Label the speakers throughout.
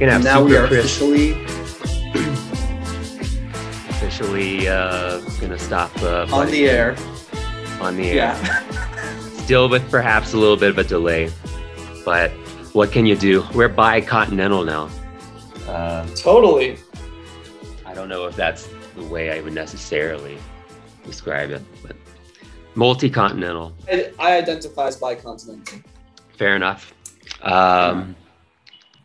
Speaker 1: recording. Gonna have
Speaker 2: now we are
Speaker 1: Chris
Speaker 2: officially
Speaker 1: officially uh, gonna stop uh,
Speaker 2: on the air.
Speaker 1: on the air.
Speaker 2: Yeah.
Speaker 1: Still with perhaps a little bit of a delay, but what can you do? We're bicontinental now. Uh,
Speaker 2: totally.
Speaker 1: I don't know if that's the way I would necessarily describe it, but multi-continental.
Speaker 2: I, I identify as bicontinental.
Speaker 1: Fair enough. Um,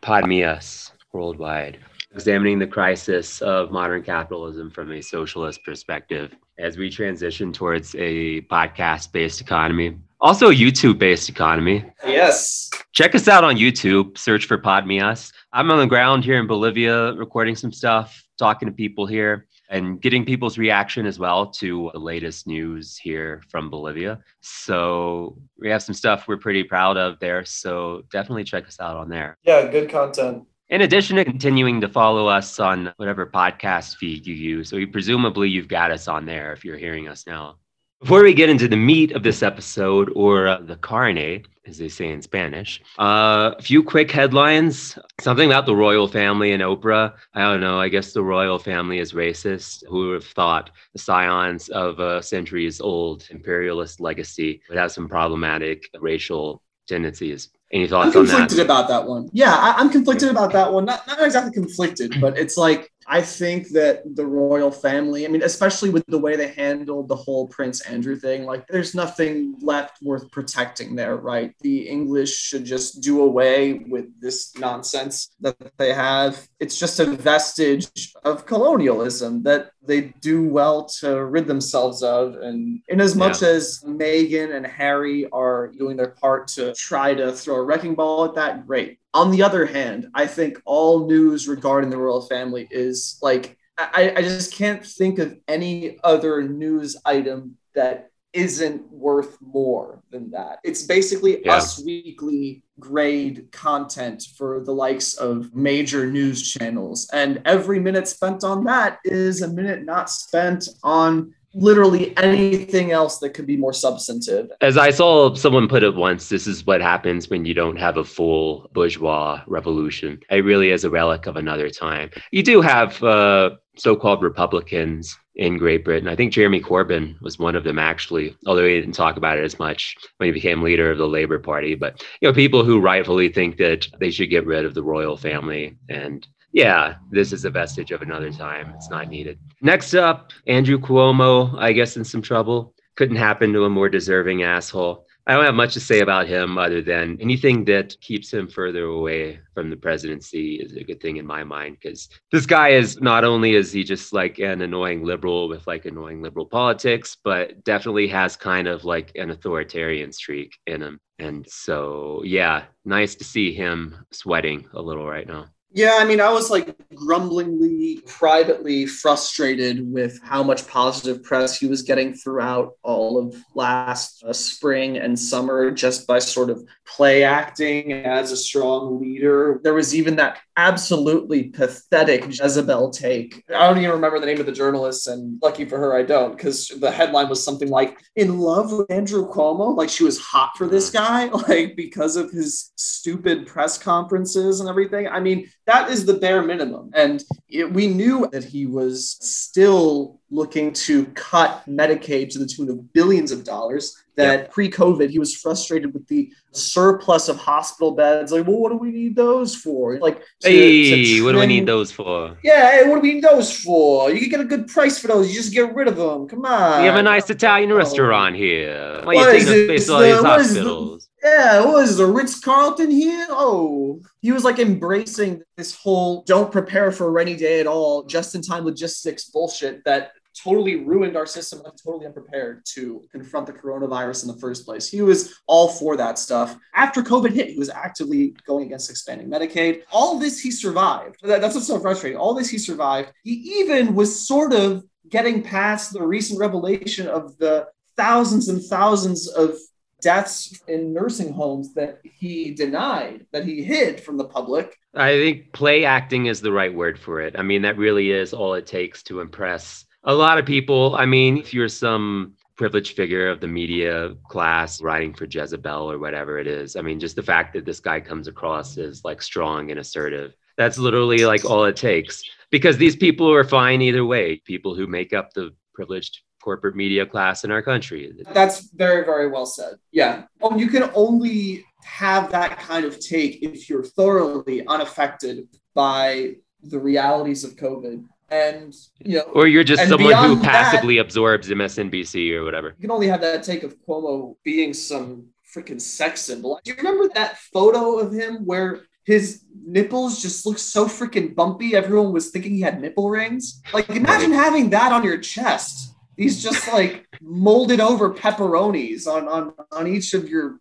Speaker 1: Podmeus worldwide, examining the crisis of modern capitalism from a socialist perspective as we transition towards a podcast based economy, also a YouTube based economy.
Speaker 2: Yes.
Speaker 1: Check us out on YouTube, search for Podmeus. I'm on the ground here in Bolivia recording some stuff, talking to people here and getting people's reaction as well to the latest news here from Bolivia. So we have some stuff we're pretty proud of there. So definitely check us out on there.
Speaker 2: Yeah, good content.
Speaker 1: In addition to continuing to follow us on whatever podcast feed you use, so you, presumably you've got us on there if you're hearing us now. Before we get into the meat of this episode, or uh, the carne, as they say in Spanish, uh, a few quick headlines. Something about the royal family and Oprah. I don't know. I guess the royal family is racist. Who would have thought the scions of a centuries old imperialist legacy would have some problematic racial tendencies? Any thoughts I'm
Speaker 2: conflicted
Speaker 1: that?
Speaker 2: about that one. Yeah, I, I'm conflicted about that one. Not, not exactly conflicted, but it's like I think that the royal family, I mean, especially with the way they handled the whole Prince Andrew thing, like there's nothing left worth protecting there, right? The English should just do away with this nonsense that they have. It's just a vestige of colonialism that they do well to rid themselves of. And in as much as Meghan and Harry are doing their part to try to throw a wrecking ball at that, great. On the other hand, I think all news regarding the royal family is like, I, I just can't think of any other news item that isn't worth more than that. It's basically
Speaker 1: Yeah.
Speaker 2: Us Weekly grade content for the likes of major news channels. And every minute spent on that is a minute not spent on literally anything else that could be more substantive.
Speaker 1: As I saw someone put it once, this is what happens when you don't have a full bourgeois revolution. It really is a relic of another time. You do have uh, so called Republicans in Great Britain. I think Jeremy Corbyn was one of them, actually, although he didn't talk about it as much when he became leader of the Labour Party. But, you know, people who rightfully think that they should get rid of the royal family and yeah, this is a vestige of another time. It's not needed. Next up, Andrew Cuomo, I guess, in some trouble. Couldn't happen to a more deserving asshole. I don't have much to say about him other than anything that keeps him further away from the presidency is a good thing in my mind because this guy is not only is he just like an annoying liberal with like annoying liberal politics, but definitely has kind of like an authoritarian streak in him. And so, yeah, nice to see him sweating a little right now.
Speaker 2: Yeah, I mean, I was like grumblingly, privately frustrated with how much positive press he was getting throughout all of last uh, spring and summer just by sort of play acting as a strong leader. There was even that absolutely pathetic Jezebel take. I don't even remember the name of the journalist, and lucky for her, I don't, because the headline was something like, In love with Andrew Cuomo? Like she was hot for this mm. guy, like because of his stupid press conferences and everything. I mean, that is the bare minimum. And it, we knew that he was still looking to cut Medicaid to the tune of billions of dollars. That pre COVID, he was frustrated with the surplus of hospital beds. Like, well, what do we need those for? Like, to-
Speaker 1: Hey,
Speaker 2: to
Speaker 1: what do we need those for?
Speaker 2: Yeah, hey, what do we need those for? You can get a good price for those. You just get rid of them. Come on.
Speaker 1: We have a nice Italian
Speaker 2: Oh.
Speaker 1: restaurant here. Why are
Speaker 2: What
Speaker 1: you
Speaker 2: is
Speaker 1: taking up
Speaker 2: this,
Speaker 1: space all these
Speaker 2: the-
Speaker 1: hospitals?
Speaker 2: Yeah, what is the Ritz Carlton here? Oh, he was like embracing this whole don't prepare for a rainy day at all, just in time logistics bullshit that totally ruined our system, left totally unprepared to confront the coronavirus in the first place. He was all for that stuff. After COVID hit, he was actively going against expanding Medicaid. All this he survived. That- that's what's so frustrating. All this he survived. He even was sort of getting past the recent revelation of the thousands and thousands of deaths in nursing homes that he denied, that he hid from the public.
Speaker 1: I think play acting is the right word for it. I mean, that really is all it takes to impress a lot of people. I mean, if you're some privileged figure of the media class writing for Jezebel or whatever it is. I mean, just the fact that this guy comes across as like strong and assertive. That's literally like all it takes because these people are fine either way. People who make up the privileged corporate media class in our country.
Speaker 2: That's very, very well said. Yeah. Oh, you can only have that kind of take if you're thoroughly unaffected by the realities of COVID and you know,
Speaker 1: or you're just someone who passively that, absorbs MSNBC or whatever.
Speaker 2: You can only have that take of Cuomo being some freaking sex symbol. Do you remember that photo of him where his nipples just look so freaking bumpy? Everyone was thinking he had nipple rings. Like, imagine having that on your chest. These just like molded over pepperonis on on on each of your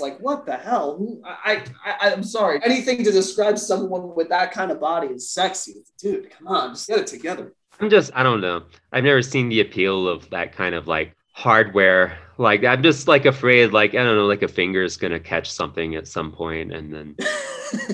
Speaker 2: Like, what the hell? Who? I, I, I'm sorry. Anything to describe someone with that kind of body is sexy, dude. Come on, just get it together.
Speaker 1: I'm just, I don't know. I've never seen the appeal of that kind of like hardware. Like, I'm just like afraid, like, I don't know, like a finger is going to catch something at some point and then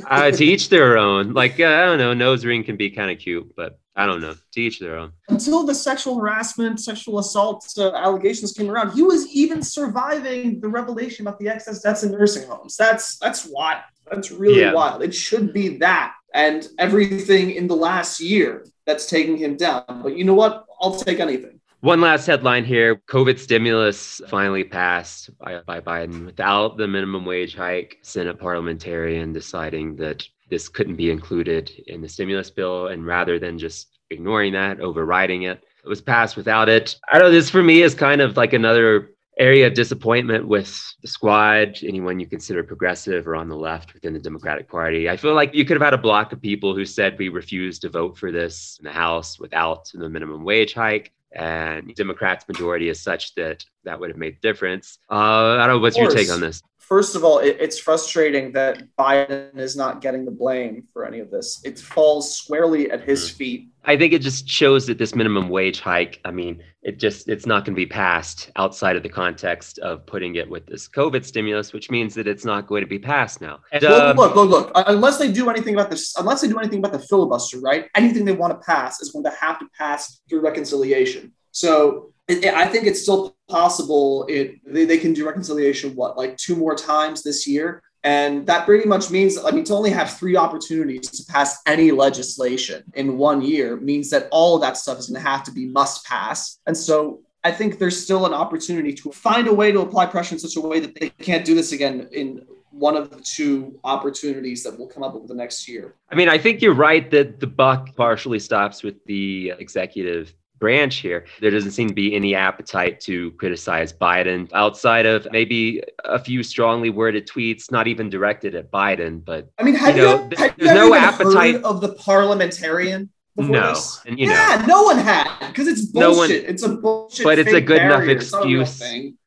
Speaker 1: uh, to each their own. Like, uh, I don't know, nose ring can be kind of cute, but I don't know. To each their own.
Speaker 2: Until the sexual harassment, sexual assault uh, allegations came around, he was even surviving the revelation about the excess deaths in nursing homes. That's that's wild. That's really yeah. wild. It should be that and everything in the last year that's taking him down. But you know what? I'll take anything.
Speaker 1: One last headline here COVID stimulus finally passed by, by Biden without the minimum wage hike. Senate parliamentarian deciding that this couldn't be included in the stimulus bill. And rather than just ignoring that, overriding it, it was passed without it. I know, this for me is kind of like another area of disappointment with the squad, anyone you consider progressive or on the left within the Democratic Party. I feel like you could have had a block of people who said we refuse to vote for this in the House without the minimum wage hike. And Democrats' majority is such that that would have made a difference. Uh, I don't know. What's your take on this?
Speaker 2: First of all, it, it's frustrating that Biden is not getting the blame for any of this. It falls squarely at his mm-hmm. feet.
Speaker 1: I think it just shows that this minimum wage hike, I mean, it just it's not going to be passed outside of the context of putting it with this COVID stimulus, which means that it's not going to be passed now.
Speaker 2: And, uh, look, look, look, look. Unless they do anything about this, unless they do anything about the filibuster, right? Anything they want to pass is going to have to pass through reconciliation. So it, it, I think it's still possible. It they, they can do reconciliation what like two more times this year, and that pretty much means I mean to only have three opportunities to pass any legislation in one year means that all of that stuff is going to have to be must pass, and so. I think there's still an opportunity to find a way to apply pressure in such a way that they can't do this again in one of the two opportunities that will come up over the next year.
Speaker 1: I mean, I think you're right that the buck partially stops with the executive branch here, there doesn't seem to be any appetite to criticize Biden outside of maybe a few strongly worded tweets, not even directed at Biden. But
Speaker 2: I mean, have you, know, you, have there's you no appetite of the parliamentarian.
Speaker 1: No, and,
Speaker 2: yeah, know, no one had because it's bullshit. No one, it's a bullshit.
Speaker 1: But it's a good enough excuse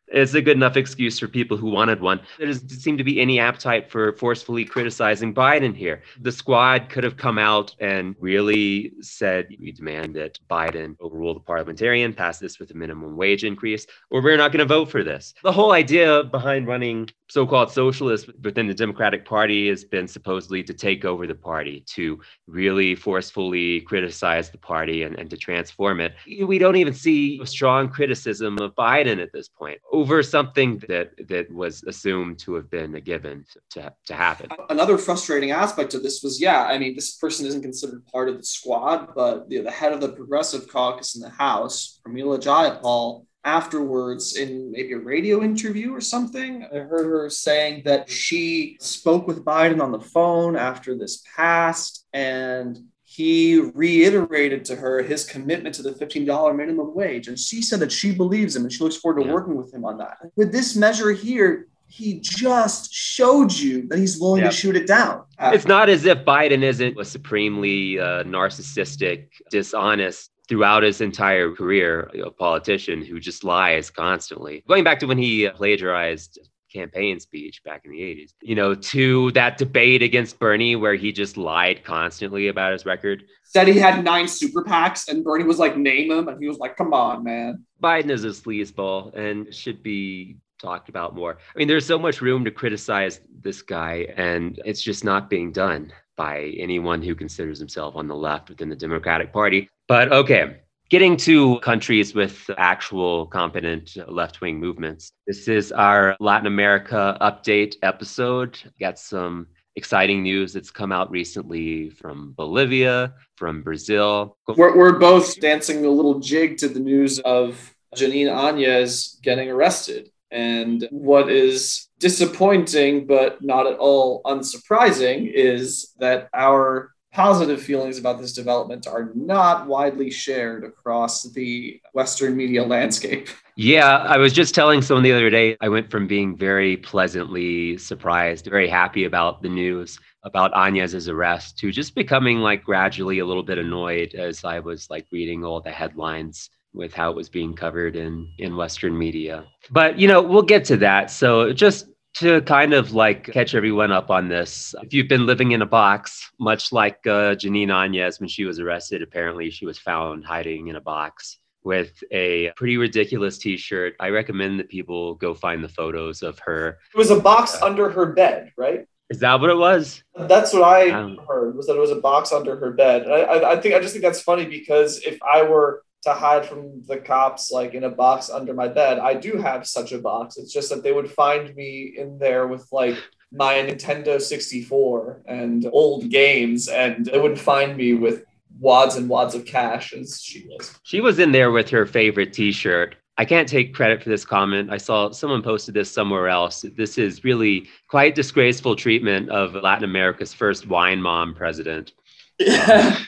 Speaker 1: it's a good enough excuse for people who wanted one. There doesn't seem to be any appetite for forcefully criticizing Biden here. The squad could have come out and really said, we demand that Biden overrule the parliamentarian, pass this with a minimum wage increase, or we're not going to vote for this. The whole idea behind running so-called socialists within the Democratic Party has been supposedly to take over the party, to really forcefully criticize the party and, and to transform it. We don't even see strong criticism of Biden at this point over something that that was assumed to have been a given to, to happen.
Speaker 2: Another frustrating aspect of this was, yeah, I mean, this person isn't considered part of the squad, but the, the head of the Progressive Caucus in the House, Pramila Jayapal, afterwards in maybe a radio interview or something. I heard her saying that she spoke with Biden on the phone after this passed and he reiterated to her his commitment to the $15 minimum wage. And she said that she believes him and she looks forward to yeah. working with him on that. With this measure here, he just showed you that he's willing to shoot it down.
Speaker 1: It's not as if Biden isn't a supremely uh, narcissistic, dishonest throughout his entire career, a politician who just lies constantly. Going back to when he plagiarized campaign speech back in the 80s, you know, to that debate against Bernie where he just lied constantly about his record.
Speaker 2: Said he had nine super PACs and Bernie was like, name them. And he was like, come on, man.
Speaker 1: Biden is a sleazeball and should be talked about more. I mean, there's so much room to criticize this guy, and it's just not being done by anyone who considers himself on the left within the Democratic Party. But okay, getting to countries with actual competent left wing movements. This is our Latin America update episode. Got some exciting news that's come out recently from Bolivia, from Brazil.
Speaker 2: We're, we're both dancing a little jig to the news of Jeanine Áñez getting arrested. And what is disappointing, but not at all unsurprising, is that our positive feelings about this development are not widely shared across the Western media landscape.
Speaker 1: Yeah, I was just telling someone the other day, I went from being very pleasantly surprised, very happy about the news about Áñez's arrest to just becoming like gradually a little bit annoyed as I was like reading all the headlines with how it was being covered in in Western media. But you know, we'll get to that. So just to kind of like catch everyone up on this, if you've been living in a box, much like uh, Jeanine Áñez when she was arrested, apparently she was found hiding in a box with a pretty ridiculous t-shirt. I recommend that people go find the photos of her.
Speaker 2: It was a box under her bed, right?
Speaker 1: Is that what it was?
Speaker 2: That's what I um, heard was that it was a box under her bed. I, I, I think I just think that's funny because if I were to hide from the cops like in a box under my bed. I do have such a box. It's just that they would find me in there with like my Nintendo 64 and old games and they would find me with wads and wads of cash as she was.
Speaker 1: She was in there with her favorite t-shirt. I can't take credit for this comment. I saw someone posted this somewhere else. This is really quite disgraceful treatment of Latin America's first wine mom president. Yeah.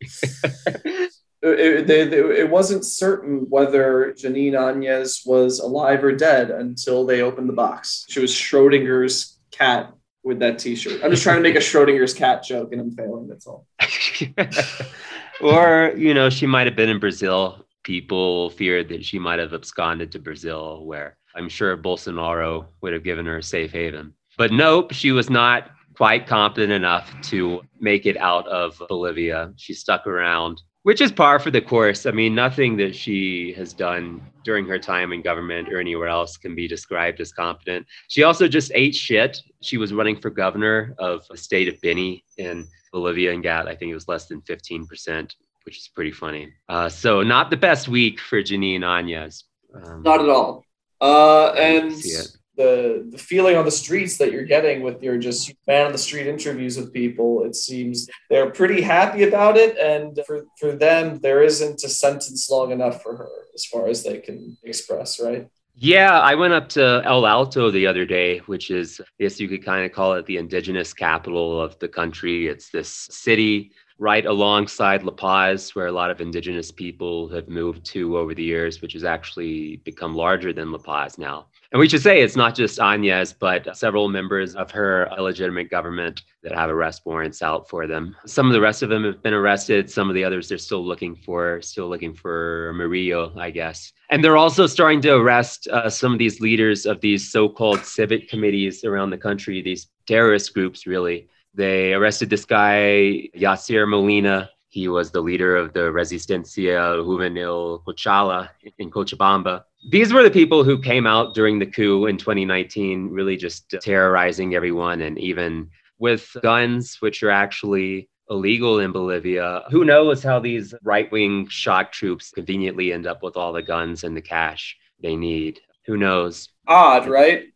Speaker 2: it, they, they, it wasn't certain whether Jeanine Áñez was alive or dead until they opened the box. She was Schrodinger's cat with that T-shirt. I'm just trying to make a Schrodinger's cat joke, and I'm failing. That's all.
Speaker 1: or you know, she might have been in Brazil. People feared that she might have absconded to Brazil, where I'm sure Bolsonaro would have given her a safe haven. But nope, she was not quite competent enough to make it out of Bolivia. She stuck around which is par for the course. I mean, nothing that she has done during her time in government or anywhere else can be described as competent. She also just ate shit. She was running for governor of the state of Beni in Bolivia and got, I think it was less than 15%, which is pretty funny. Uh, so, not the best week for Jeanine Áñez.
Speaker 2: Um, not at all. Uh, and the the feeling on the streets that you're getting with your just man on the street interviews with people it seems they're pretty happy about it and for for them there isn't a sentence long enough for her as far as they can express right
Speaker 1: yeah, I went up to El Alto the other day, which is, I guess you could kind of call it the indigenous capital of the country. It's this city right alongside La Paz, where a lot of indigenous people have moved to over the years, which has actually become larger than La Paz now. And we should say it's not just Áñez, but several members of her illegitimate government that have arrest warrants out for them. Some of the rest of them have been arrested. Some of the others they're still looking for, still looking for Murillo, I guess. And they're also starting to arrest uh, some of these leaders of these so-called civic committees around the country, these terrorist groups, really. They arrested this guy, Yassir Molina, he was the leader of the Resistencia Juvenil Cochala in Cochabamba. These were the people who came out during the coup in 2019, really just terrorizing everyone and even with guns, which are actually illegal in Bolivia. Who knows how these right wing shock troops conveniently end up with all the guns and the cash they need? Who knows?
Speaker 2: Odd, right?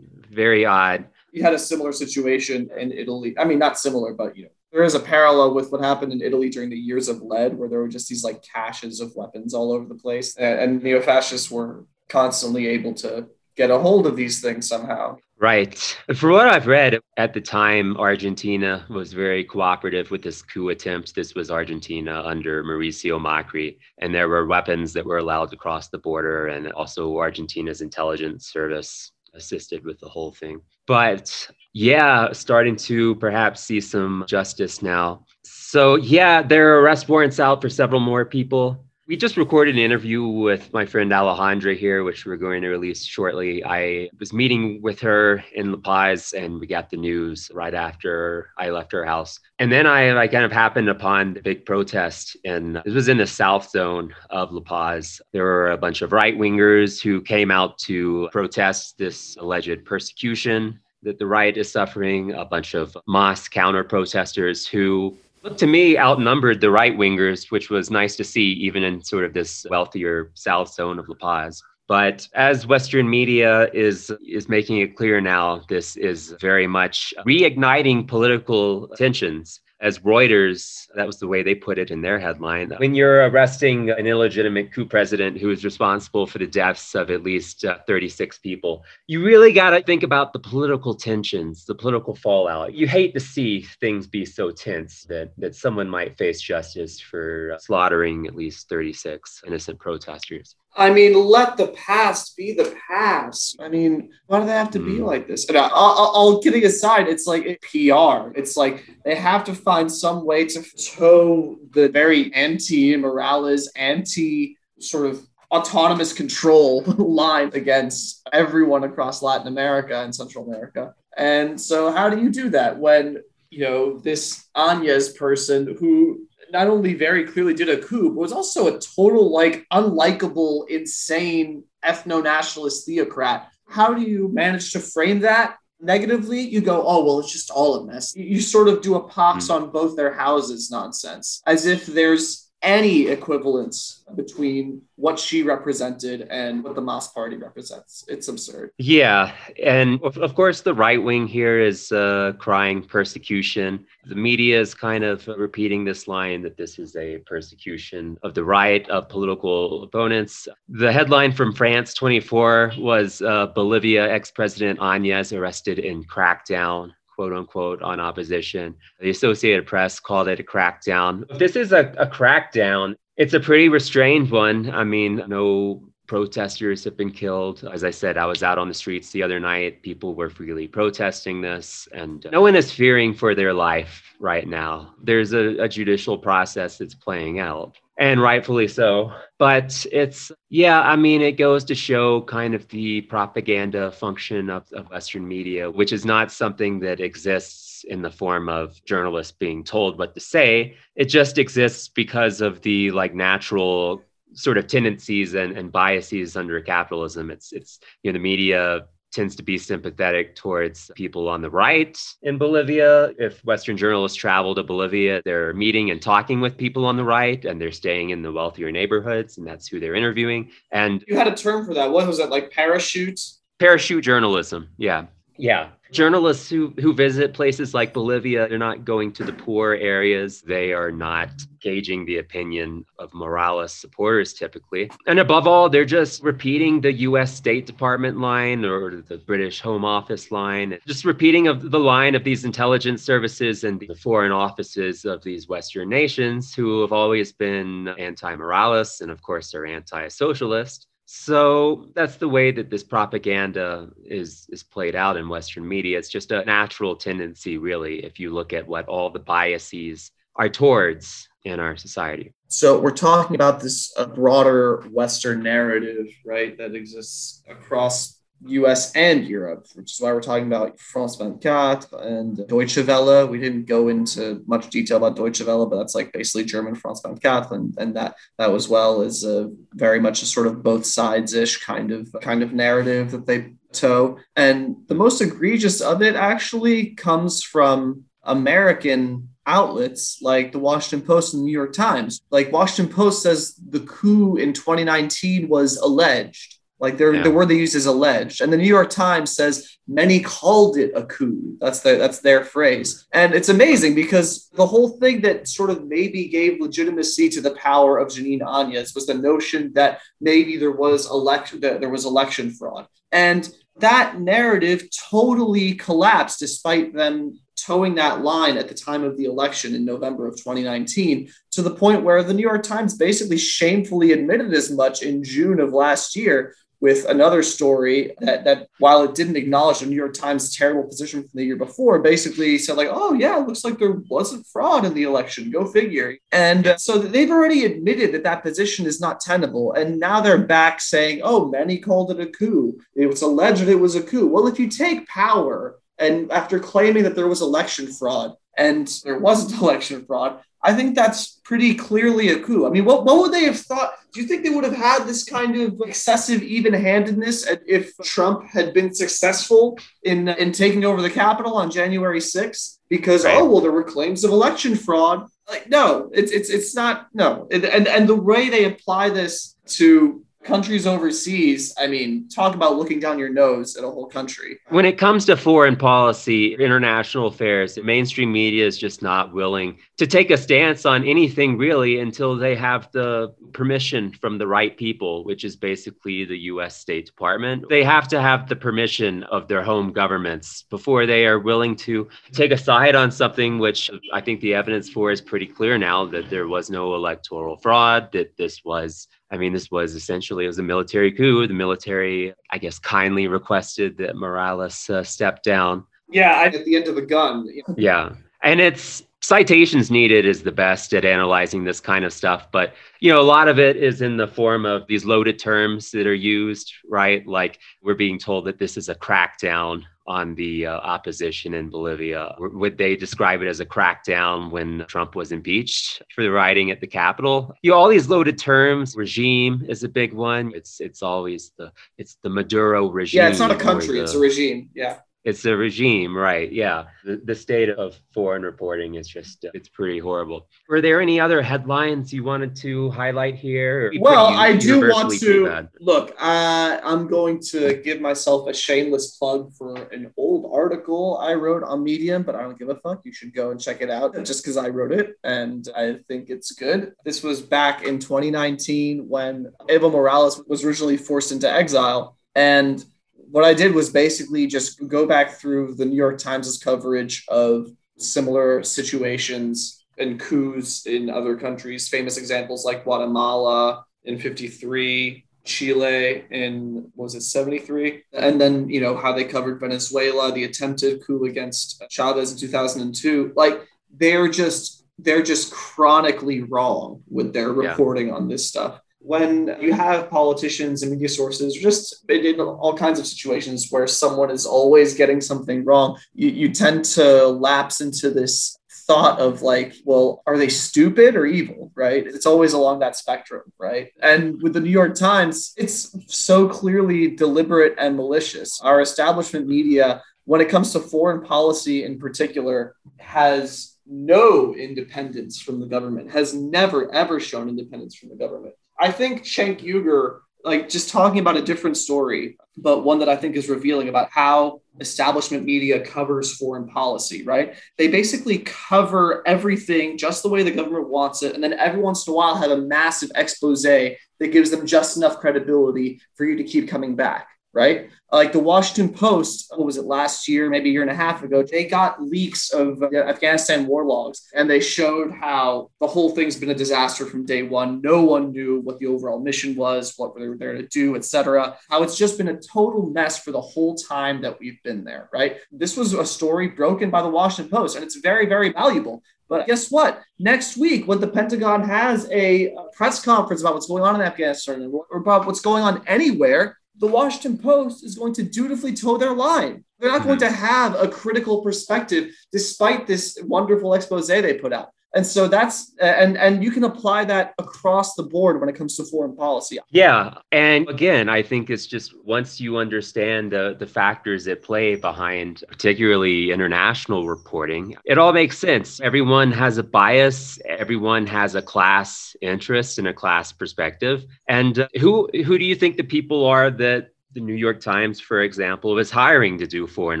Speaker 1: Very odd.
Speaker 2: You had a similar situation in Italy. I mean, not similar, but you know, there is a parallel with what happened in Italy during the years of lead, where there were just these like caches of weapons all over the place, and, and neo fascists were constantly able to get a hold of these things somehow.
Speaker 1: Right. For what I've read at the time, Argentina was very cooperative with this coup attempt. This was Argentina under Mauricio Macri, and there were weapons that were allowed to cross the border, and also Argentina's intelligence service assisted with the whole thing. But yeah, starting to perhaps see some justice now. So, yeah, there are arrest warrants out for several more people. We just recorded an interview with my friend Alejandra here, which we're going to release shortly. I was meeting with her in La Paz, and we got the news right after I left her house. And then I, I kind of happened upon the big protest, and this was in the south zone of La Paz. There were a bunch of right wingers who came out to protest this alleged persecution that the right is suffering, a bunch of mass counter protesters who to me outnumbered the right wingers, which was nice to see even in sort of this wealthier south zone of La Paz. But as Western media is is making it clear now, this is very much reigniting political tensions as Reuters, that was the way they put it in their headline. When you're arresting an illegitimate coup president who is responsible for the deaths of at least uh, 36 people, you really got to think about the political tensions, the political fallout. You hate to see things be so tense that, that someone might face justice for slaughtering at least 36 innocent protesters.
Speaker 2: I mean, let the past be the past. I mean, why do they have to be hmm. like this? And I, will kidding aside, it's like PR. It's like they have to find some way to toe the very anti Morales, anti sort of autonomous control line against everyone across Latin America and Central America. And so, how do you do that when you know this Áñez person who not only very clearly did a coup, but was also a total like unlikable, insane ethno-nationalist theocrat. How do you manage to frame that negatively? You go, oh well, it's just all a mess. You, sort of do a pox mm. on both their houses nonsense, as if there's any equivalence between what she represented and what the Mas Party represents. It's absurd.
Speaker 1: Yeah. And of, of course, the right wing here is uh, crying persecution. The media is kind of repeating this line that this is a persecution of the right, of political opponents. The headline from France 24 was uh, Bolivia ex President Áñez arrested in crackdown quote unquote, on opposition. The Associated Press called it a crackdown. This is a, a crackdown. It's a pretty restrained one. I mean, no protesters have been killed. As I said, I was out on the streets the other night. People were freely protesting this, and no one is fearing for their life right now. There's a, a judicial process that's playing out and rightfully so. But it's, yeah, I mean, it goes to show kind of the propaganda function of, of Western media, which is not something that exists in the form of journalists being told what to say. It just exists because of the like natural sort of tendencies and, and biases under capitalism. It's, it's, you know, the media tends to be sympathetic towards people on the right in Bolivia. If Western journalists travel to Bolivia, they're meeting and talking with people on the right and they're staying in the wealthier neighborhoods, and that's who they're interviewing. And
Speaker 2: you had a term for that. What was that, like parachute?
Speaker 1: Parachute journalism. Yeah. Yeah. Journalists who, who visit places like Bolivia, they're not going to the poor areas. They are not gauging the opinion of Morales supporters typically. And above all, they're just repeating the US State Department line or the British Home Office line, just repeating of the line of these intelligence services and the foreign offices of these Western nations who have always been anti-Morales and of course are anti-socialist. So that's the way that this propaganda is is played out in Western media. It's just a natural tendency, really, if you look at what all the biases are towards in our society.
Speaker 2: So we're talking about this broader Western narrative, right, that exists across US and Europe, which is why we're talking about France 24 and Deutsche Welle. We didn't go into much detail about Deutsche Welle, but that's like basically German France 24, and, and that that as well is a very much a sort of both sides ish kind of kind of narrative that they tow. And the most egregious of it actually comes from American outlets like the Washington Post and the New York Times. Like Washington Post says the coup in 2019 was alleged like yeah. the word they use is alleged, and the New York Times says many called it a coup. That's the that's their phrase, and it's amazing because the whole thing that sort of maybe gave legitimacy to the power of Jeanine Áñez was the notion that maybe there was election that there was election fraud, and that narrative totally collapsed despite them toeing that line at the time of the election in November of 2019 to the point where the New York Times basically shamefully admitted as much in June of last year with another story that, that while it didn't acknowledge the New York Times terrible position from the year before, basically said like, oh yeah, it looks like there wasn't fraud in the election. Go figure. And so they've already admitted that that position is not tenable, and now they're back saying, oh, many called it a coup. It was alleged it was a coup. Well, if you take power and after claiming that there was election fraud and there wasn't election fraud, I think that's pretty clearly a coup. I mean, what, what would they have thought? Do you think they would have had this kind of excessive even handedness if Trump had been successful in, in taking over the Capitol on January 6th? because right. oh well there were claims of election fraud like no it's it's it's not no and and, and the way they apply this to countries overseas, I mean, talk about looking down your nose at a whole country.
Speaker 1: When it comes to foreign policy, international affairs, mainstream media is just not willing to take a stance on anything really until they have the permission from the right people, which is basically the US State Department. They have to have the permission of their home governments before they are willing to take a side on something which I think the evidence for is pretty clear now that there was no electoral fraud, that this was I mean, this was essentially it was a military coup. The military, I guess, kindly requested that Morales uh, step down.
Speaker 2: Yeah, at the end of the gun.
Speaker 1: Yeah, and it's citations needed is the best at analyzing this kind of stuff but you know a lot of it is in the form of these loaded terms that are used right like we're being told that this is a crackdown on the uh, opposition in Bolivia. Would they describe it as a crackdown when Trump was impeached for the rioting at the Capitol? You know, all these loaded terms. Regime is a big one. It's it's always the it's the Maduro regime.
Speaker 2: Yeah, it's not a country; the, it's a regime. Yeah
Speaker 1: it's a regime right yeah. The, the state of foreign reporting is just uh, it's pretty horrible. Were there any other headlines you wanted to highlight here
Speaker 2: well i do want to look uh, i'm going to give myself a shameless plug for an old article i wrote on medium but i don't give a fuck. You should go and check it out just because i wrote it and i think it's good. This was back in 2019 when evo morales was originally forced into exile and what I did was basically just go back through the New York Times' coverage of similar situations and coups in other countries, famous examples like Guatemala in 53, Chile in was it 73 and then you know how they covered Venezuela the attempted coup against Chavez in 2002 like they're just they're just chronically wrong with their reporting yeah. on this stuff when you have politicians and media sources, just in all kinds of situations where someone is always getting something wrong, you, you tend to lapse into this thought of like, well, are they stupid or evil, right? It's always along that spectrum, right? And with the New York Times, it's so clearly deliberate and malicious. Our establishment media, when it comes to foreign policy in particular, has no independence from the government, has never, ever shown independence from the government. I think Cenk Uygur, like just talking about a different story, but one that I think is revealing about how establishment media covers foreign policy, right? They basically cover everything just the way the government wants it. And then every once in a while have a massive expose that gives them just enough credibility for you to keep coming back right? Like the Washington Post, what was it last year, maybe a year and a half ago? They got leaks of Afghanistan war logs and they showed how the whole thing's been a disaster from day one. No one knew what the overall mission was, what were they were there to do, etc. How it's just been a total mess for the whole time that we've been there, right? This was a story broken by the Washington Post and it's very, very valuable. But guess what? Next week, when the Pentagon has a press conference about what's going on in Afghanistan or about what's going on anywhere, the Washington Post is going to dutifully toe their line. They're not mm-hmm. going to have a critical perspective despite this wonderful expose they put out and so that's and and you can apply that across the board when it comes to foreign policy.
Speaker 1: Yeah. And again i think it's just once you understand the the factors at play behind particularly international reporting it all makes sense. Everyone has a bias. Everyone has a class interest and a class perspective. And uh, who who do you think the people are that the New York Times, for example, was hiring to do foreign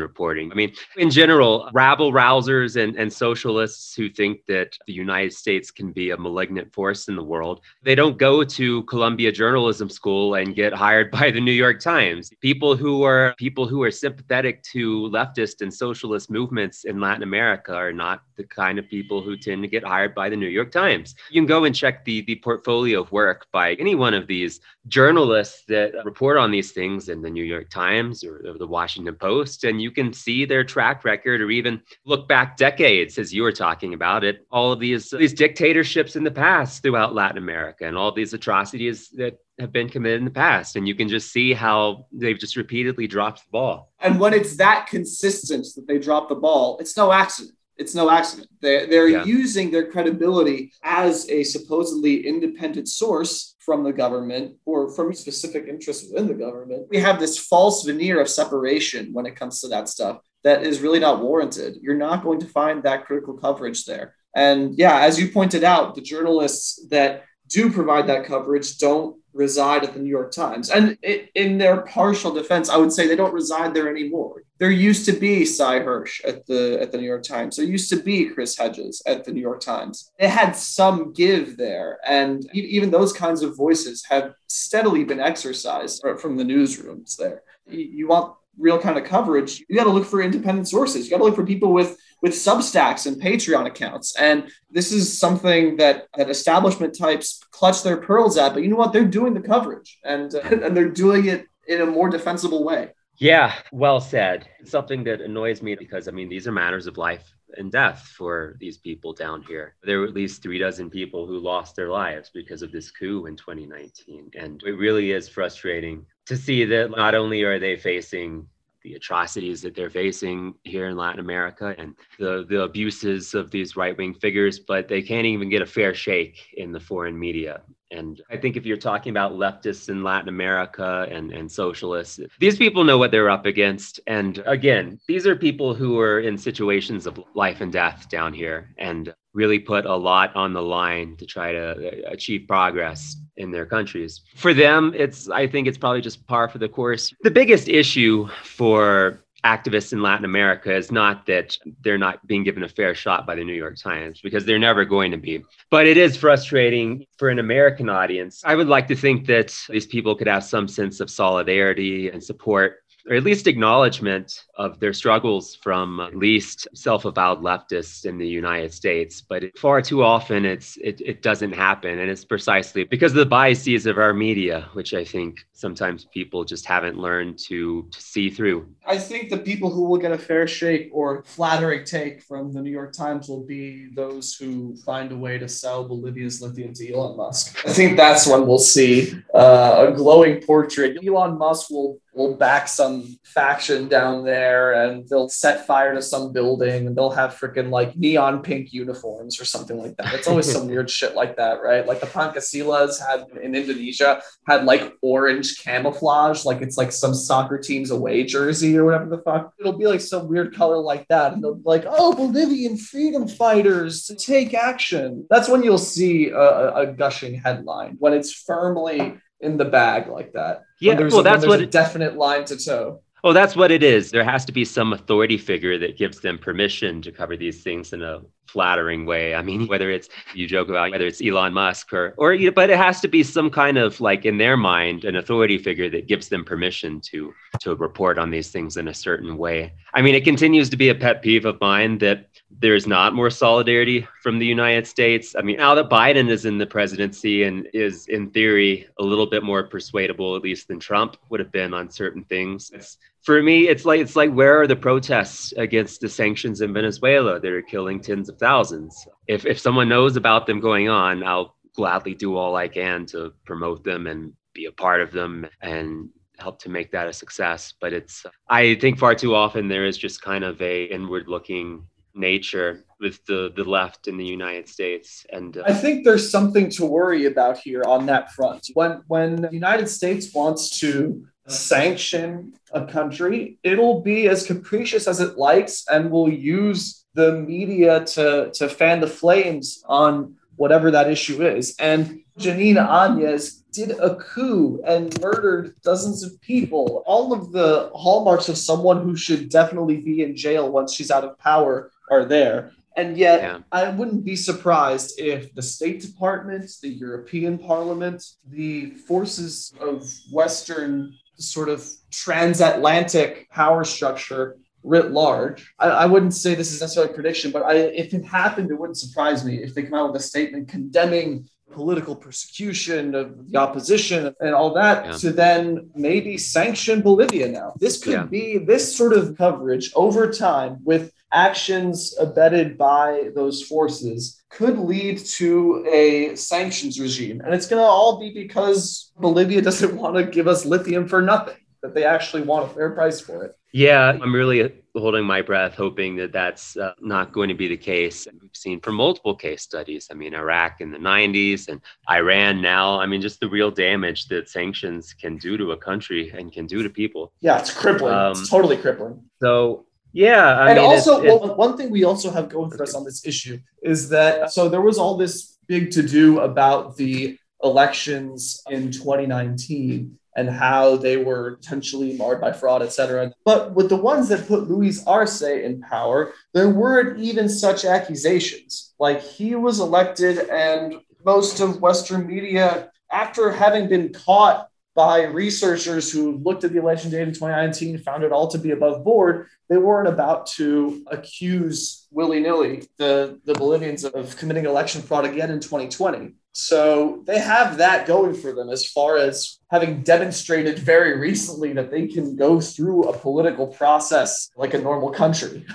Speaker 1: reporting. I mean, in general, rabble rousers and, and socialists who think that the United States can be a malignant force in the world, they don't go to Columbia Journalism School and get hired by the New York Times. People who are people who are sympathetic to leftist and socialist movements in Latin America are not the kind of people who tend to get hired by the New York Times. You can go and check the, the portfolio of work by any one of these journalists that report on these things in the New York Times or, the Washington Post, and you can see their track record or even look back decades, as you were talking about it, all of these, these dictatorships in the past throughout Latin America and all these atrocities that have been committed in the past. And you can just see how they've just repeatedly dropped the ball.
Speaker 2: And when it's that consistent that they drop the ball, it's no accident it's no accident. They, they're yeah. using their credibility as a supposedly independent source from the government or from specific interests within the government. We have this false veneer of separation when it comes to that stuff that is really not warranted. You're not going to find that critical coverage there. And yeah, as you pointed out, the journalists that do provide that coverage don't reside at the New York Times. And it, in their partial defense, I would say they don't reside there anymore. There used to be Sy Hersh at the at the New York Times. There used to be Chris Hedges at the New York Times. They had some give there, and even those kinds of voices have steadily been exercised from the newsrooms there. You want real kind of coverage, you got to look for independent sources. You got to look for people with with Substacks and Patreon accounts. And this is something that that establishment types clutch their pearls at. But you know what? They're doing the coverage, and uh, and they're doing it in a more defensible way.
Speaker 1: Yeah, well said. Something that annoys me because I mean these are matters of life and death for these people down here. There were at least three dozen people who lost their lives because of this coup in 2019. And it really is frustrating to see that not only are they facing the atrocities that they're facing here in Latin America and the, the abuses of these right wing figures, but they can't even get a fair shake in the foreign media. And I think if you're talking about leftists in Latin America and, and socialists, these people know what they're up against. And again, these are people who are in situations of life and death down here and really put a lot on the line to try to uh, achieve progress in their countries. For them, it's I think it's probably just par for the course. The biggest issue for activists in Latin America is not that they're not being given a fair shot by the New York Times because they're never going to be. But it is frustrating for an American audience. I would like to think that these people could have some sense of solidarity and support or at least acknowledgement of their struggles from at least self-avowed leftists in the United States. But far too often, it's it, it doesn't happen, and it's precisely because of the biases of our media, which I think sometimes people just haven't learned to, to see through.
Speaker 2: I think the people who will get a fair shake or flattering take from the New York Times will be those who find a way to sell Bolivia's lithium to Elon Musk. I think that's when we'll see uh, a glowing portrait. Elon Musk will will back some faction down there and they'll set fire to some building and they'll have freaking like neon pink uniforms or something like that. It's always some weird shit like that, right? Like the Pancasilas had in Indonesia had like orange camouflage, like it's like some soccer team's away jersey or whatever the fuck. It'll be like some weird color like that. And they'll be like, oh, Bolivian freedom fighters to take action. That's when you'll see a, a gushing headline when it's firmly in the bag like that.
Speaker 1: Yeah, well, a, that's what
Speaker 2: a definite line to toe.
Speaker 1: Oh, that's what it is. There has to be some authority figure that gives them permission to cover these things in a flattering way. I mean, whether it's you joke about whether it's Elon Musk or or but it has to be some kind of like in their mind an authority figure that gives them permission to to report on these things in a certain way. I mean, it continues to be a pet peeve of mine that there's not more solidarity from the United States. I mean, now that Biden is in the presidency and is in theory a little bit more persuadable, at least than Trump would have been on certain things. It's, for me, it's like it's like where are the protests against the sanctions in Venezuela that are killing tens of thousands? If if someone knows about them going on, I'll gladly do all I can to promote them and be a part of them and help to make that a success. But it's I think far too often there is just kind of a inward looking nature with the the left in the United States and
Speaker 2: uh, I think there's something to worry about here on that front when when the United States wants to sanction a country it'll be as capricious as it likes and will use the media to to fan the flames on whatever that issue is and Jeanine Áñez did a coup and murdered dozens of people. All of the hallmarks of someone who should definitely be in jail once she's out of power are there. And yet, yeah. I wouldn't be surprised if the State Department, the European Parliament, the forces of Western sort of transatlantic power structure writ large. I, I, wouldn't say this is necessarily a prediction, but I, if it happened, it wouldn't surprise me if they come out with a statement condemning political persecution of the opposition and all that yeah. to then maybe sanction Bolivia now. This could yeah. be this sort of coverage over time with actions abetted by those forces could lead to a sanctions regime. And it's going to all be because Bolivia doesn't want to give us lithium for nothing, that they actually want a fair price for it.
Speaker 1: Yeah, I'm really holding my breath, hoping that that's uh, not going to be the case. We've seen from multiple case studies. I mean, Iraq in the 90s and Iran now. I mean, just the real damage that sanctions can do to a country and can do to people.
Speaker 2: Yeah, it's crippling. Um, it's totally crippling.
Speaker 1: So Yeah,
Speaker 2: I and mean, also it's, it's, well, one thing we also have going for us on this issue is that so there was all this big to do about the elections in 2019 and how they were potentially marred by fraud, et cetera. But with the ones that put Luis Arce in power, there weren't even such accusations. Like he was elected, and most of Western media, after having been caught by researchers who looked at the election data in 2019, found it all to be above board, they weren't about to accuse willy nilly the, the Bolivians of committing election fraud again in 2020. So they have that going for them as far as having demonstrated very recently that they can go through a political process like a normal country.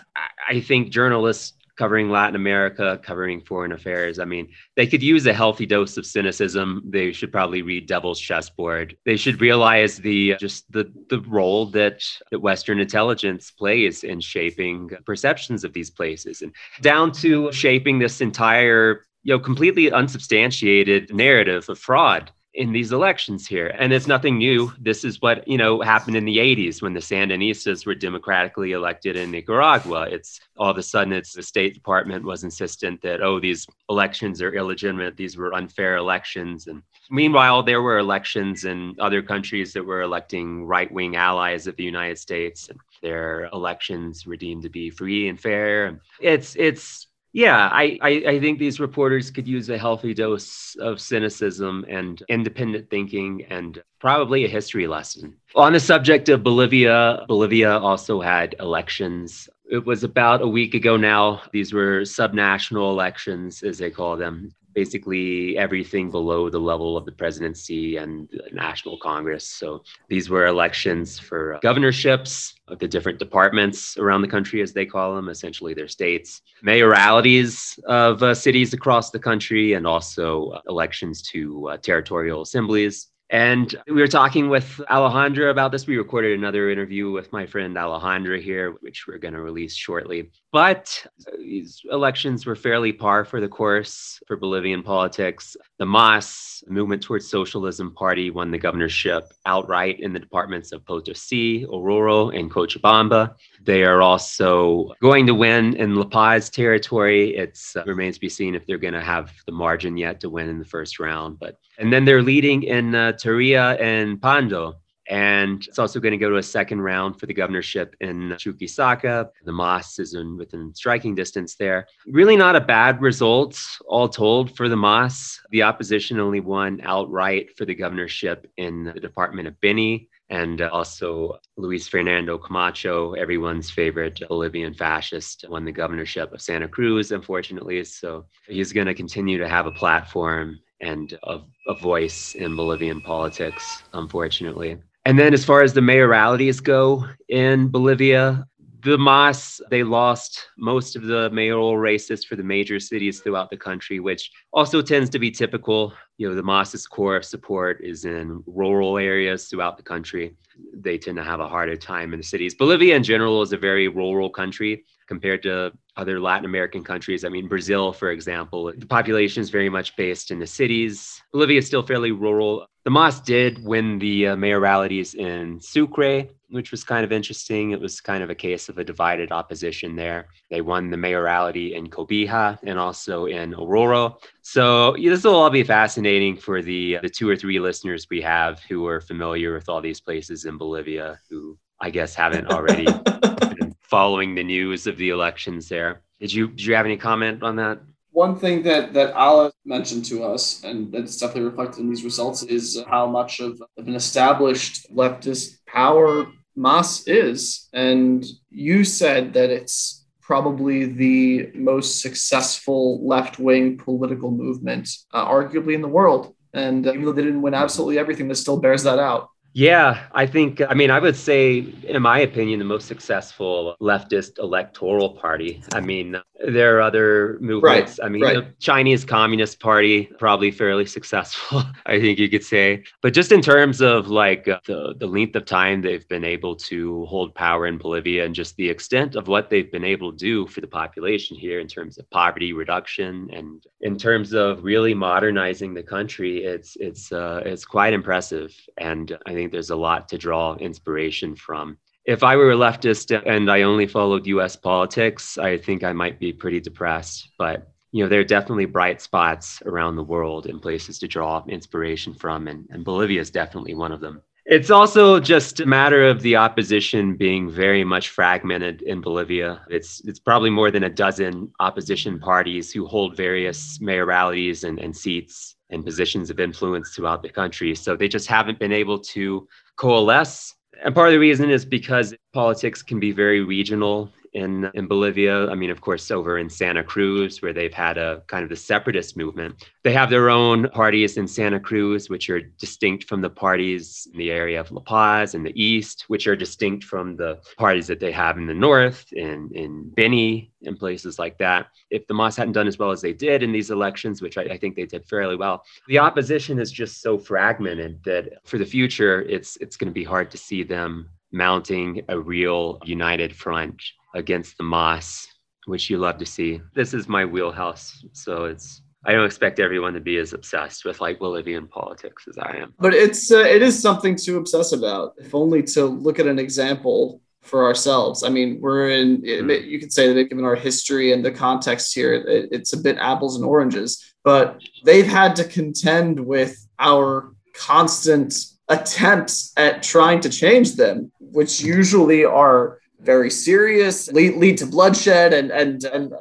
Speaker 1: I think journalists covering Latin America, covering foreign affairs. I mean, they could use a healthy dose of cynicism. They should probably read Devil's Chessboard. They should realize the just the the role that, that Western intelligence plays in shaping perceptions of these places and down to shaping this entire you know, completely unsubstantiated narrative of fraud in these elections here. And it's nothing new. This is what, you know, happened in the 80s when the Sandinistas were democratically elected in Nicaragua. It's all of a sudden it's the State Department was insistent that, oh, these elections are illegitimate. These were unfair elections. And meanwhile, there were elections in other countries that were electing right-wing allies of the United States. And their elections were deemed to be free and fair. It's it's yeah, I, I, I, think these reporters could use a healthy dose of cynicism and independent thinking and probably a history lesson. On the subject of Bolivia, Bolivia also had elections. It was about a week ago now. These were subnational elections, as they call them basically everything below the level of the presidency and the national congress. So these were elections for governorships of the different departments around the country as they call them essentially their states mayoralities of uh, cities across the country and also uh, elections to uh, territorial assemblies and we were talking with Alejandra about this. We recorded another interview with my friend Alejandra here, which we're going to release shortly. But these elections were fairly par for the course for Bolivian politics. The MAS, Movement Towards Socialism Party, won the governorship outright in the departments of Potosi, Oruro, and Cochabamba. They are also going to win in La Paz territory. It uh, remains to be seen if they're going to have the margin yet to win in the first round. But and then they're leading in uh, Tarija and Pando. And it's also going to go to a second round for the governorship in Chuquisaca. The MAS is in, within striking distance there. Really not a bad result, all told, for the MAS. The opposition only won outright for the governorship in the Department of Beni and also Luis Fernando Camacho, everyone's favorite Bolivian fascist, won the governorship of Santa Cruz, unfortunately. So he's going to continue to have a platform and a, a, voice in Bolivian politics, unfortunately. And then, as far as the mayoralities go in Bolivia, the MAS, they lost most of the mayoral races for the major cities throughout the country, which also tends to be typical. You know, the MAS's core of support is in rural areas throughout the country. They tend to have a harder time in the cities. Bolivia, in general, is a very rural country compared to other Latin American countries. I mean, Brazil, for example, the population is very much based in the cities. Bolivia is still fairly rural. The MAS did win the uh, mayoralities in Sucre, which was kind of interesting. It was kind of a case of a divided opposition there. They won the mayoralty in Cobija and also in Aurora. So yeah, this will all be fascinating for the the two or three listeners we have who are familiar with all these places in Bolivia, who I guess haven't already been following the news of the elections there. Did you did you have any comment on that?
Speaker 2: One thing that that Ala mentioned to us, and that's definitely reflected in these results, is how much of, of an established leftist power MAS is. And you said that it's probably the most successful left wing political movement, uh, arguably in the world. And uh, even though they didn't win absolutely everything, this still bears that out.
Speaker 1: Yeah, I think, I mean, I would say, in my opinion, the most successful leftist electoral party. I mean, there are other movements. Right, I mean, right. the Chinese Communist Party, probably fairly successful, I think you could say. But just in terms of like uh, the, the length of time they've been able to hold power in Bolivia and just the extent of what they've been able to do for the population here in terms of poverty reduction and in terms of really modernizing the country, it's, it's, uh, it's quite impressive. And I think think there's a lot to draw inspiration from. if I were a leftist and I only followed US politics, I think I might be pretty depressed. But you know, there are definitely bright spots around the world and places to draw inspiration from, and, and Bolivia is definitely one of them. It's also just a matter of the opposition being very much fragmented in Bolivia. It's it's probably more than a dozen opposition parties who hold various mayoralities and, and seats and positions of influence throughout the country. So they just haven't been able to coalesce. And part of the reason is because politics can be very regional in in Bolivia. I mean, of course, over in Santa Cruz, where they've had a kind of the separatist movement. They have their own parties in Santa Cruz, which are distinct from the parties in the area of La Paz in the east, which are distinct from the parties that they have in the north, in in Beni, and places like that. If the MAS hadn't done as well as they did in these elections, which I, I think they did fairly well, the opposition is just so fragmented that for the future, it's it's going to be hard to see them mounting a real united front against the MAS, which you love to see. This is my wheelhouse. So it's I don't expect everyone to be as obsessed with like Bolivian politics as I am.
Speaker 2: But it's uh, it is something to obsess about, if only to look at an example for ourselves. I mean, we're in. Mm. You could say that given our history and the context here, it, it's a bit apples and oranges. But they've had to contend with our constant attempts at trying to change them, which usually are very serious, lead, lead to bloodshed, and and and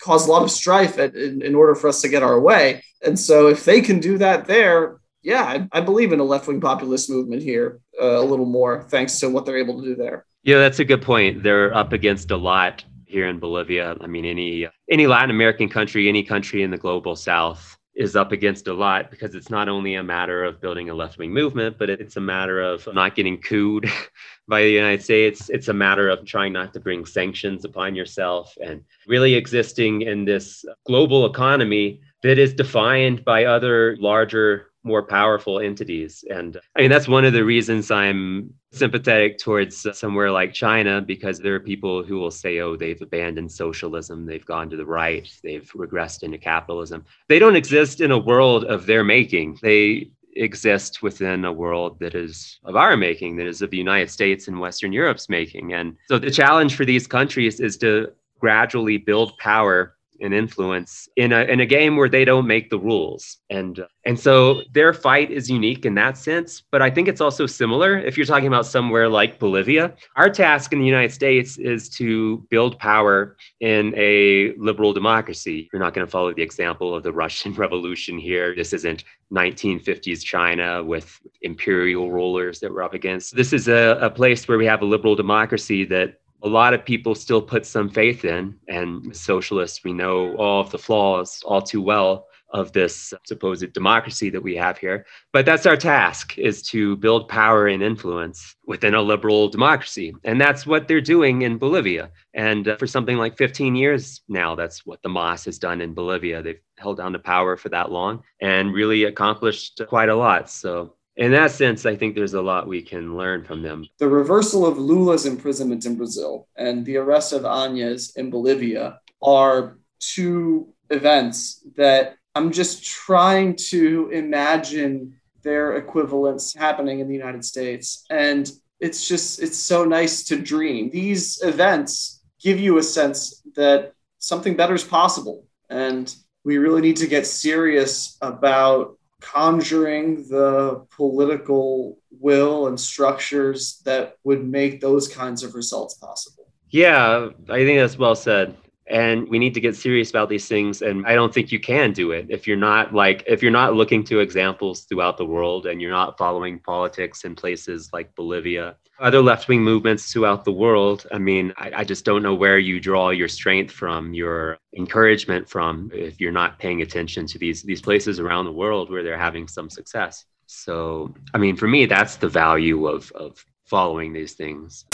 Speaker 2: cause a lot of strife in, in order for us to get our way. And so, if they can do that there, yeah, I, I believe in a left wing populist movement here uh, a little more, thanks to what they're able to do there.
Speaker 1: Yeah, that's a good point. They're up against a lot here in Bolivia. I mean, any any Latin American country, any country in the global South is up against a lot because it's not only a matter of building a left wing movement, but it's a matter of not getting cooed by the United States. It's a matter of trying not to bring sanctions upon yourself and really existing in this global economy that is defined by other larger more powerful entities. And I mean, that's one of the reasons I'm sympathetic towards somewhere like China, because there are people who will say, oh, they've abandoned socialism, they've gone to the right, they've regressed into capitalism. They don't exist in a world of their making. They exist within a world that is of our making, that is of the United States and Western Europe's making. And so the challenge for these countries is to gradually build power and influence in a in a game where they don't make the rules. And uh, and so their fight is unique in that sense but i think it's also similar if you're talking about somewhere like bolivia. Our task in the united states is to build power in a liberal democracy. You're not going to follow the example of the russian revolution here. This isn't 1950s china with imperial rulers that we're up against. This is a, a place where we have a liberal democracy that a lot of people still put some faith in. And socialists, we know all of the flaws all too well of this supposed democracy that we have here. But that's our task is to build power and influence within a liberal democracy. And that's what they're doing in Bolivia. And uh, for something like 15 years now, that's what the MAS has done in Bolivia. They've held down the power for that long and really accomplished quite a lot. So in that sense, I think there's a lot we can learn from them.
Speaker 2: The reversal of Lula's imprisonment in Brazil and the arrest of Áñez in Bolivia are two events that I'm just trying to imagine their equivalents happening in the United States. And it's just, it's so nice to dream. These events give you a sense that something better is possible. And we really need to get serious about conjuring the political will and structures that would make those kinds of results possible.
Speaker 1: Yeah, I think that's well said. And we need to get serious about these things. And I don't think you can do it if you're not like, if you're not looking to examples throughout the world and you're not following politics in places like Bolivia other left wing movements throughout the world. I mean, I, I, just don't know where you draw your strength from, your encouragement from, if you're not paying attention to these these places around the world where they're having some success. So, I mean, for me, that's the value of of following these things.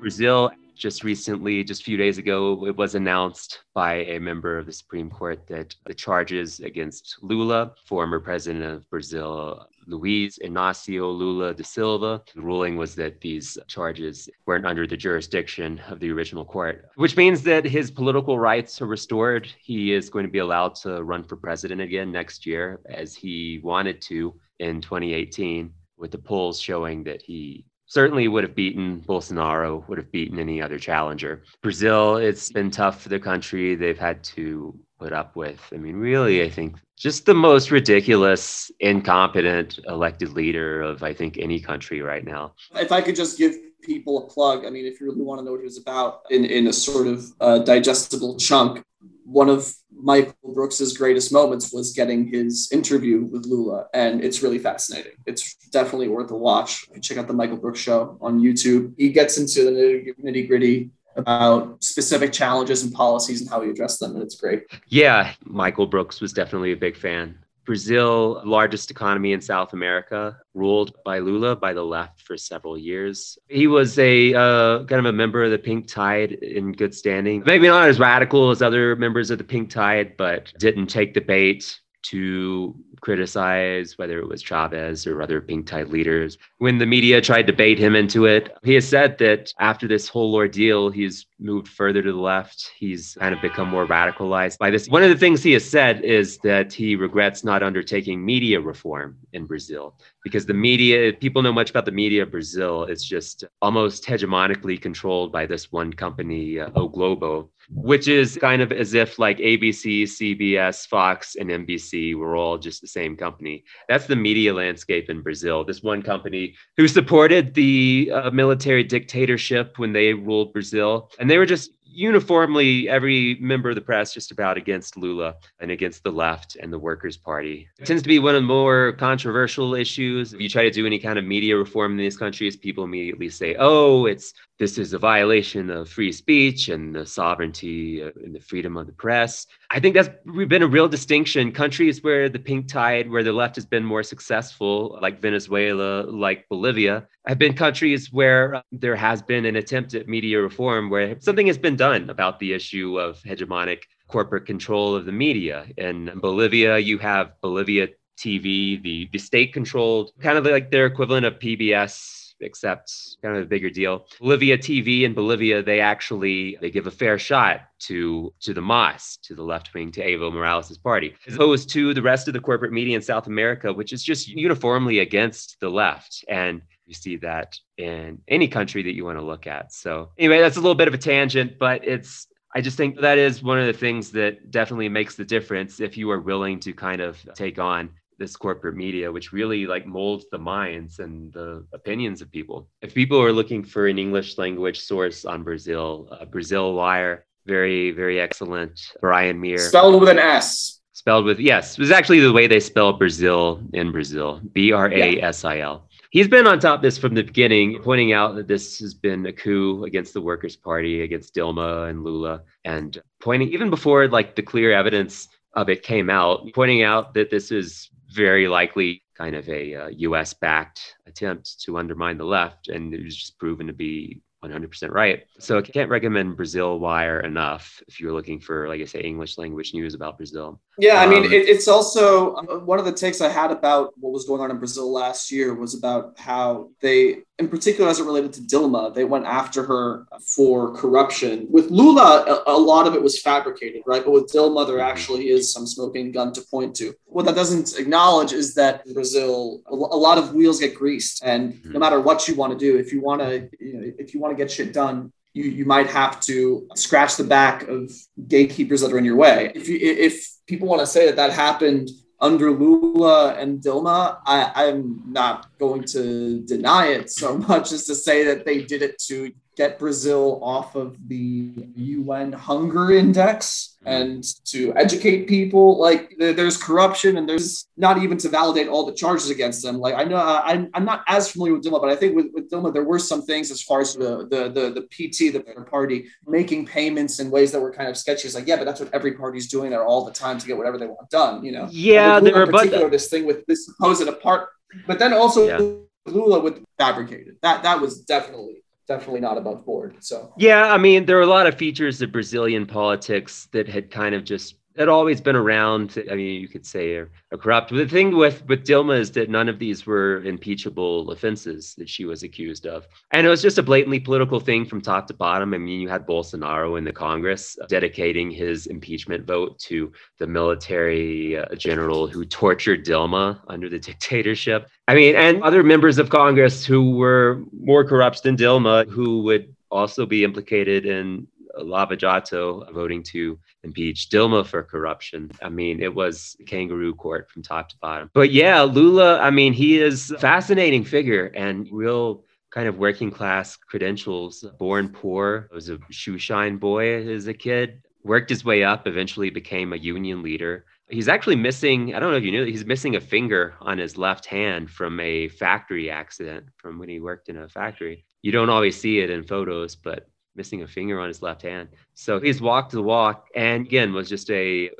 Speaker 1: Brazil just recently, just a few days ago, it was announced by a member of the Supreme Court that the charges against Lula, former president of Brazil, Luiz Inácio Lula da Silva, the ruling was that these charges weren't under the jurisdiction of the original court, which means that his political rights are restored. He is going to be allowed to run for president again next year, as he wanted to in 2018 with the polls showing that he certainly would have beaten Bolsonaro, would have beaten any other challenger. Brazil, it's been tough for the country. They've had to put up with. I mean, really, I think just the most ridiculous, incompetent elected leader of, I think, any country right now.
Speaker 2: If I could just give people a plug, I mean, if you really want to know what it was about in, in a sort of uh, digestible chunk, one of Michael Brooks's greatest moments was getting his interview with Lula, and it's really fascinating. It's definitely worth a watch. Check out the Michael Brooks show on YouTube. He gets into the nitty gritty about specific challenges and policies and how he addressed them, and it's great.
Speaker 1: Yeah, Michael Brooks was definitely a big fan. Brazil, largest economy in South America, ruled by Lula by the left for several years. He was a uh, kind of a member of the Pink Tide in good standing. Maybe not as radical as other members of the Pink Tide, but didn't take the bait to criticize whether it was Chavez or other pink tide leaders. When the media tried to bait him into it, he has said that after this whole ordeal, he's moved further to the left. He's kind of become more radicalized by this. One of the things he has said is that he regrets not undertaking media reform in Brazil because the media, people know much about the media of Brazil. It's just almost hegemonically controlled by this one company, uh, O Globo, which is kind of as if like ABC, CBS, Fox, and NBC were all just the same company. That's the media landscape in Brazil. This one company who supported the uh, military dictatorship when they ruled Brazil. And they were just uniformly every member of the press just about against Lula and against the left and the Workers' Party. It tends to be one of the more controversial issues. If you try to do any kind of media reform in these countries, people immediately say, "Oh, it's this is a violation of free speech and the sovereignty uh, and the freedom of the press." I think that's been a real distinction. Countries where the pink tide, where the left has been more successful, like Venezuela, like Bolivia, have been countries where there has been an attempt at media reform where something has been done about the issue of hegemonic corporate control of the media. In Bolivia, you have Bolivia TV, the, the state controlled, kind of like their equivalent of PBS except kind of a bigger deal. Bolivia TV in Bolivia, they actually they give a fair shot to to the MAS, to the left wing, to Evo Morales' party, as opposed to the rest of the corporate media in South America, which is just uniformly against the left. And you see that in any country that you want to look at. So anyway, that's a little bit of a tangent, but it's I just think that is one of the things that definitely makes the difference if you are willing to kind of take on this corporate media, which really like molds the minds and the opinions of people. If people are looking for an English language source on Brazil, uh, Brazil Wire, very, very excellent. Brian Mier.
Speaker 2: Spelled with an S.
Speaker 1: Spelled with, yes, it was actually the way they spell Brazil in Brazil B R A S I L. He's been on top of this from the beginning, pointing out that this has been a coup against the Workers' Party, against Dilma and Lula, and pointing even before like the clear evidence of it came out, pointing out that this is very likely kind of a uh, US backed attempt to undermine the left. And it was just proven to be 100% right. So I can't recommend Brazil Wire enough if you're looking for, like I say, English language news about Brazil.
Speaker 2: Yeah, I mean, um, it, it's also um, one of the takes I had about what was going on in Brazil last year was about how they, in particular, as it related to Dilma, they went after her for corruption. With Lula, a, a lot of it was fabricated, right? But with Dilma, there mm-hmm. actually is some smoking gun to point to. What that doesn't acknowledge is that in Brazil, a, a lot of wheels get greased, and mm-hmm. no matter what you want to do, if you want to, you know, if you want to get shit done, you, you might have to scratch the back of gatekeepers that are in your way. If you, if people want to say that that happened under Lula and Dilma, I, I'm not going to deny it so much as to say that they did it to get Brazil off of the UN hunger index mm-hmm. and to educate people. Like there's corruption and there's not even to validate all the charges against them. Like I know uh, I'm, I'm not as familiar with Dilma, but I think with, with Dilma there were some things as far as the the the, the PT, the party, making payments in ways that were kind of sketchy. It's like yeah, but that's what every party's doing there all the time to get whatever they want done. You know?
Speaker 1: Yeah, there were
Speaker 2: but this thing with this supposed apart, but then also. Yeah. Lula with fabricated. That that was definitely definitely not above board. So
Speaker 1: yeah, I mean, there are a lot of features of Brazilian politics that had kind of just had always been around. I mean, you could say are, are corrupt. But the thing with with Dilma is that none of these were impeachable offenses that she was accused of, and it was just a blatantly political thing from top to bottom. I mean, you had Bolsonaro in the Congress dedicating his impeachment vote to the military uh, general who tortured Dilma under the dictatorship. I mean, and other members of Congress who were more corrupt than Dilma, who would also be implicated in Lava Jato voting to impeach Dilma for corruption. I mean, it was kangaroo court from top to bottom. But yeah, Lula, I mean, he is a fascinating figure and real kind of working class credentials, born poor, was a shoe shine boy as a kid, worked his way up, eventually became a union leader. He's actually missing, I don't know if you knew, he's missing a finger on his left hand from a factory accident from when he worked in a factory. You don't always see it in photos, but missing a finger on his left hand. So he's walked the walk and again was just a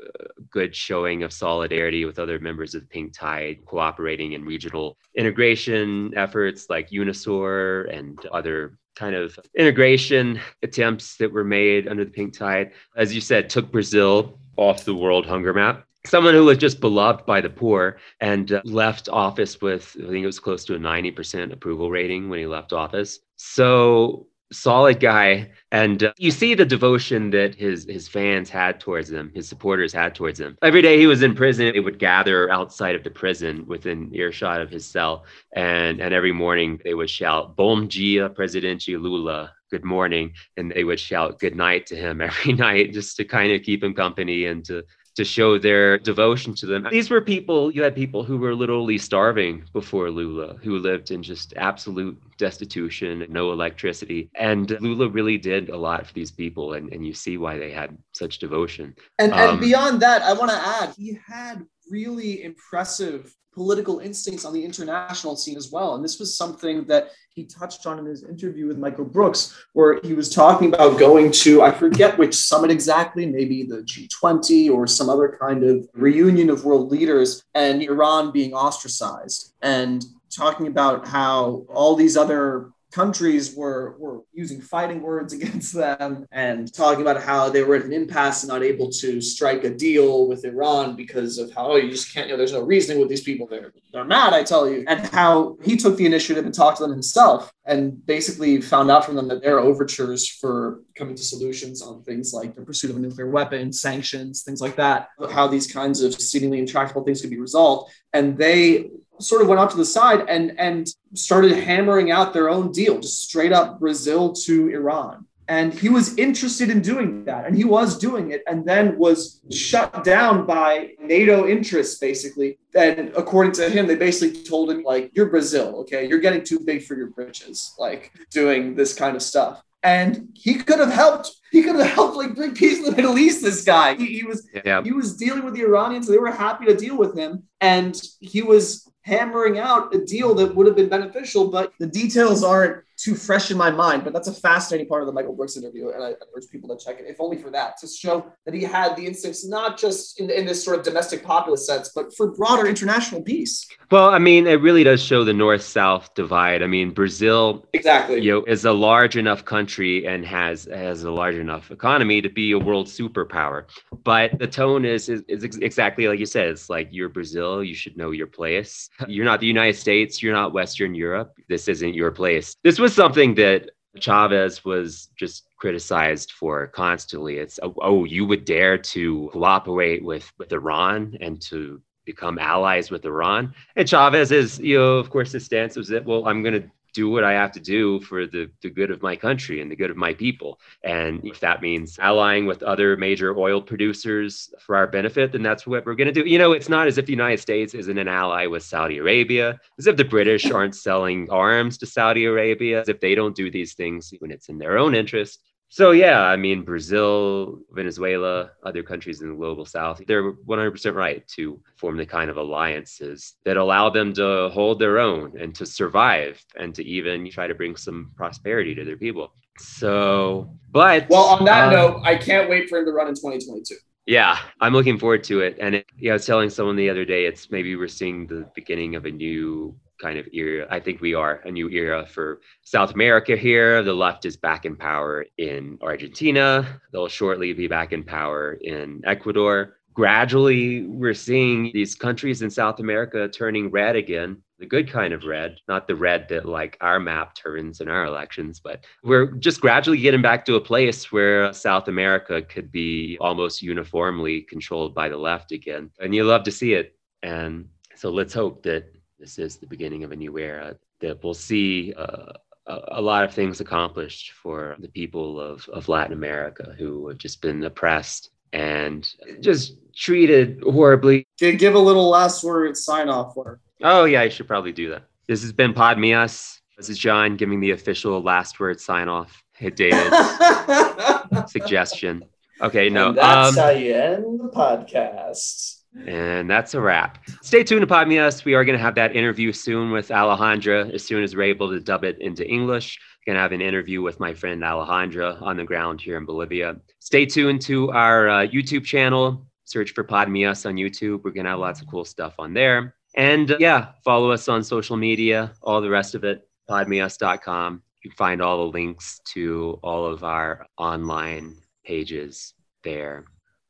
Speaker 1: good showing of solidarity with other members of the Pink Tide, cooperating in regional integration efforts like UNASUR and other kind of integration attempts that were made under the Pink Tide. As you said, took Brazil off the world hunger map someone who was just beloved by the poor and uh, left office with i think it was close to a 90% approval rating when he left office so solid guy and uh, you see the devotion that his his fans had towards him his supporters had towards him. Every day he was in prison they would gather outside of the prison within earshot of his cell and and every morning they would shout bom dia presidente lula. Good morning. And they would shout good night to him every night just to kind of keep him company and to to show their devotion to them. These were people, you had people who were literally starving before Lula, who lived in just absolute destitution, no electricity. And Lula really did a lot for these people, and, and you see why they had such devotion.
Speaker 2: And, um, and beyond that, I want to add, he had really impressive political instincts on the international scene as well. And this was something that he touched on in his interview with Michael Brooks, where he was talking about going to, I forget which summit exactly, maybe the G20 or some other kind of reunion of world leaders, and Iran being ostracized. And talking about how all these other countries were, were using fighting words against them and talking about how they were at an impasse and not able to strike a deal with Iran because of how oh, you just can't, you know, there's no reasoning with these people. They're, they're mad, I tell you. And how he took the initiative and talked to them himself and basically found out from them that their overtures for coming to solutions on things like the pursuit of a nuclear weapon, sanctions, things like that, how these kinds of seemingly intractable things could be resolved. And they sort of went off to the side and and started hammering out their own deal, just straight up Brazil to Iran. And he was interested in doing that, and he was doing it, and then was shut down by NATO interests, basically. And according to him, they basically told him, like, you're Brazil, okay? You're getting too big for your britches, like doing this kind of stuff and he could have helped. He could have helped like bring peace in the Middle East. This guy, he, he was yeah. he was dealing with the Iranians. They were happy to deal with him, and he was hammering out a deal that would have been beneficial. But the details aren't too fresh in my mind, but that's a fascinating part of the Michael Brooks interview, and I, I urge people to check it, if only for that, to show that he had the instincts not just in, in this sort of domestic populist sense, but for broader international peace.
Speaker 1: Well, I mean, it really does show the North-South divide. I mean, Brazil
Speaker 2: exactly
Speaker 1: you know, is a large enough country and has has a large enough economy to be a world superpower, but the tone is is, is exactly like you said. It's like you're Brazil, you should know your place. You're not the United States, you're not Western Europe. This isn't your place. This was something that Chavez was just criticized for constantly. It's oh, oh, you would dare to cooperate with with Iran and to become allies with Iran. And Chavez is, you know, of course, his stance was that well, I'm going to do what I have to do for the, the good of my country and the good of my people. And if that means allying with other major oil producers for our benefit, then that's what we're going to do. You know, it's not as if the United States isn't an ally with Saudi Arabia, as if the British aren't selling arms to Saudi Arabia, as if they don't do these things when it's in their own interest. So yeah, I mean Brazil, Venezuela, other countries in the global south, they're 100% right to form the kind of alliances that allow them to hold their own and to survive and to even try to bring some prosperity to their people. So, but
Speaker 2: well, on that uh, note, I can't wait for him to run in 2022.
Speaker 1: Yeah, I'm looking forward to it. And it, yeah, I was telling someone the other day, it's maybe we're seeing the beginning of a new kind of era. I think we are a new era for South America here. The left is back in power in Argentina. They'll shortly be back in power in Ecuador. gradually we're seeing these countries in South America turning red again, the good kind of red, not the red that like our map turns in our elections, but we're just gradually getting back to a place where South America could be almost uniformly controlled by the left again. And you love to see it. And so let's hope that this is the beginning of a new era, that we'll see uh, a lot of things accomplished for the people of, of Latin America who have just been oppressed and just treated horribly.
Speaker 2: Give a little last word sign off for.
Speaker 1: Oh yeah, I should probably do that. This has been Podmeus. This is John giving the official last word sign off. Hit David suggestion. Okay, no.
Speaker 2: And that's um, how you end the podcast.
Speaker 1: And that's a wrap. Stay tuned to Podmeus. We are going to have that interview soon with Alejandra as soon as we're able to dub it into English. Going to have an interview with my friend Alejandra on the ground here in Bolivia. Stay tuned to our uh, YouTube channel. Search for Podmeus on YouTube. We're going to have lots of cool stuff on there. And uh, yeah, follow us on social media, all the rest of it, podmeus.com. You can find all the links to all of our online pages there.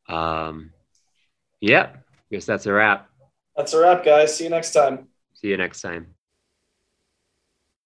Speaker 1: Um, yeah, guess that's a wrap.
Speaker 2: That's a wrap, guys. See you next time.
Speaker 1: See you next time.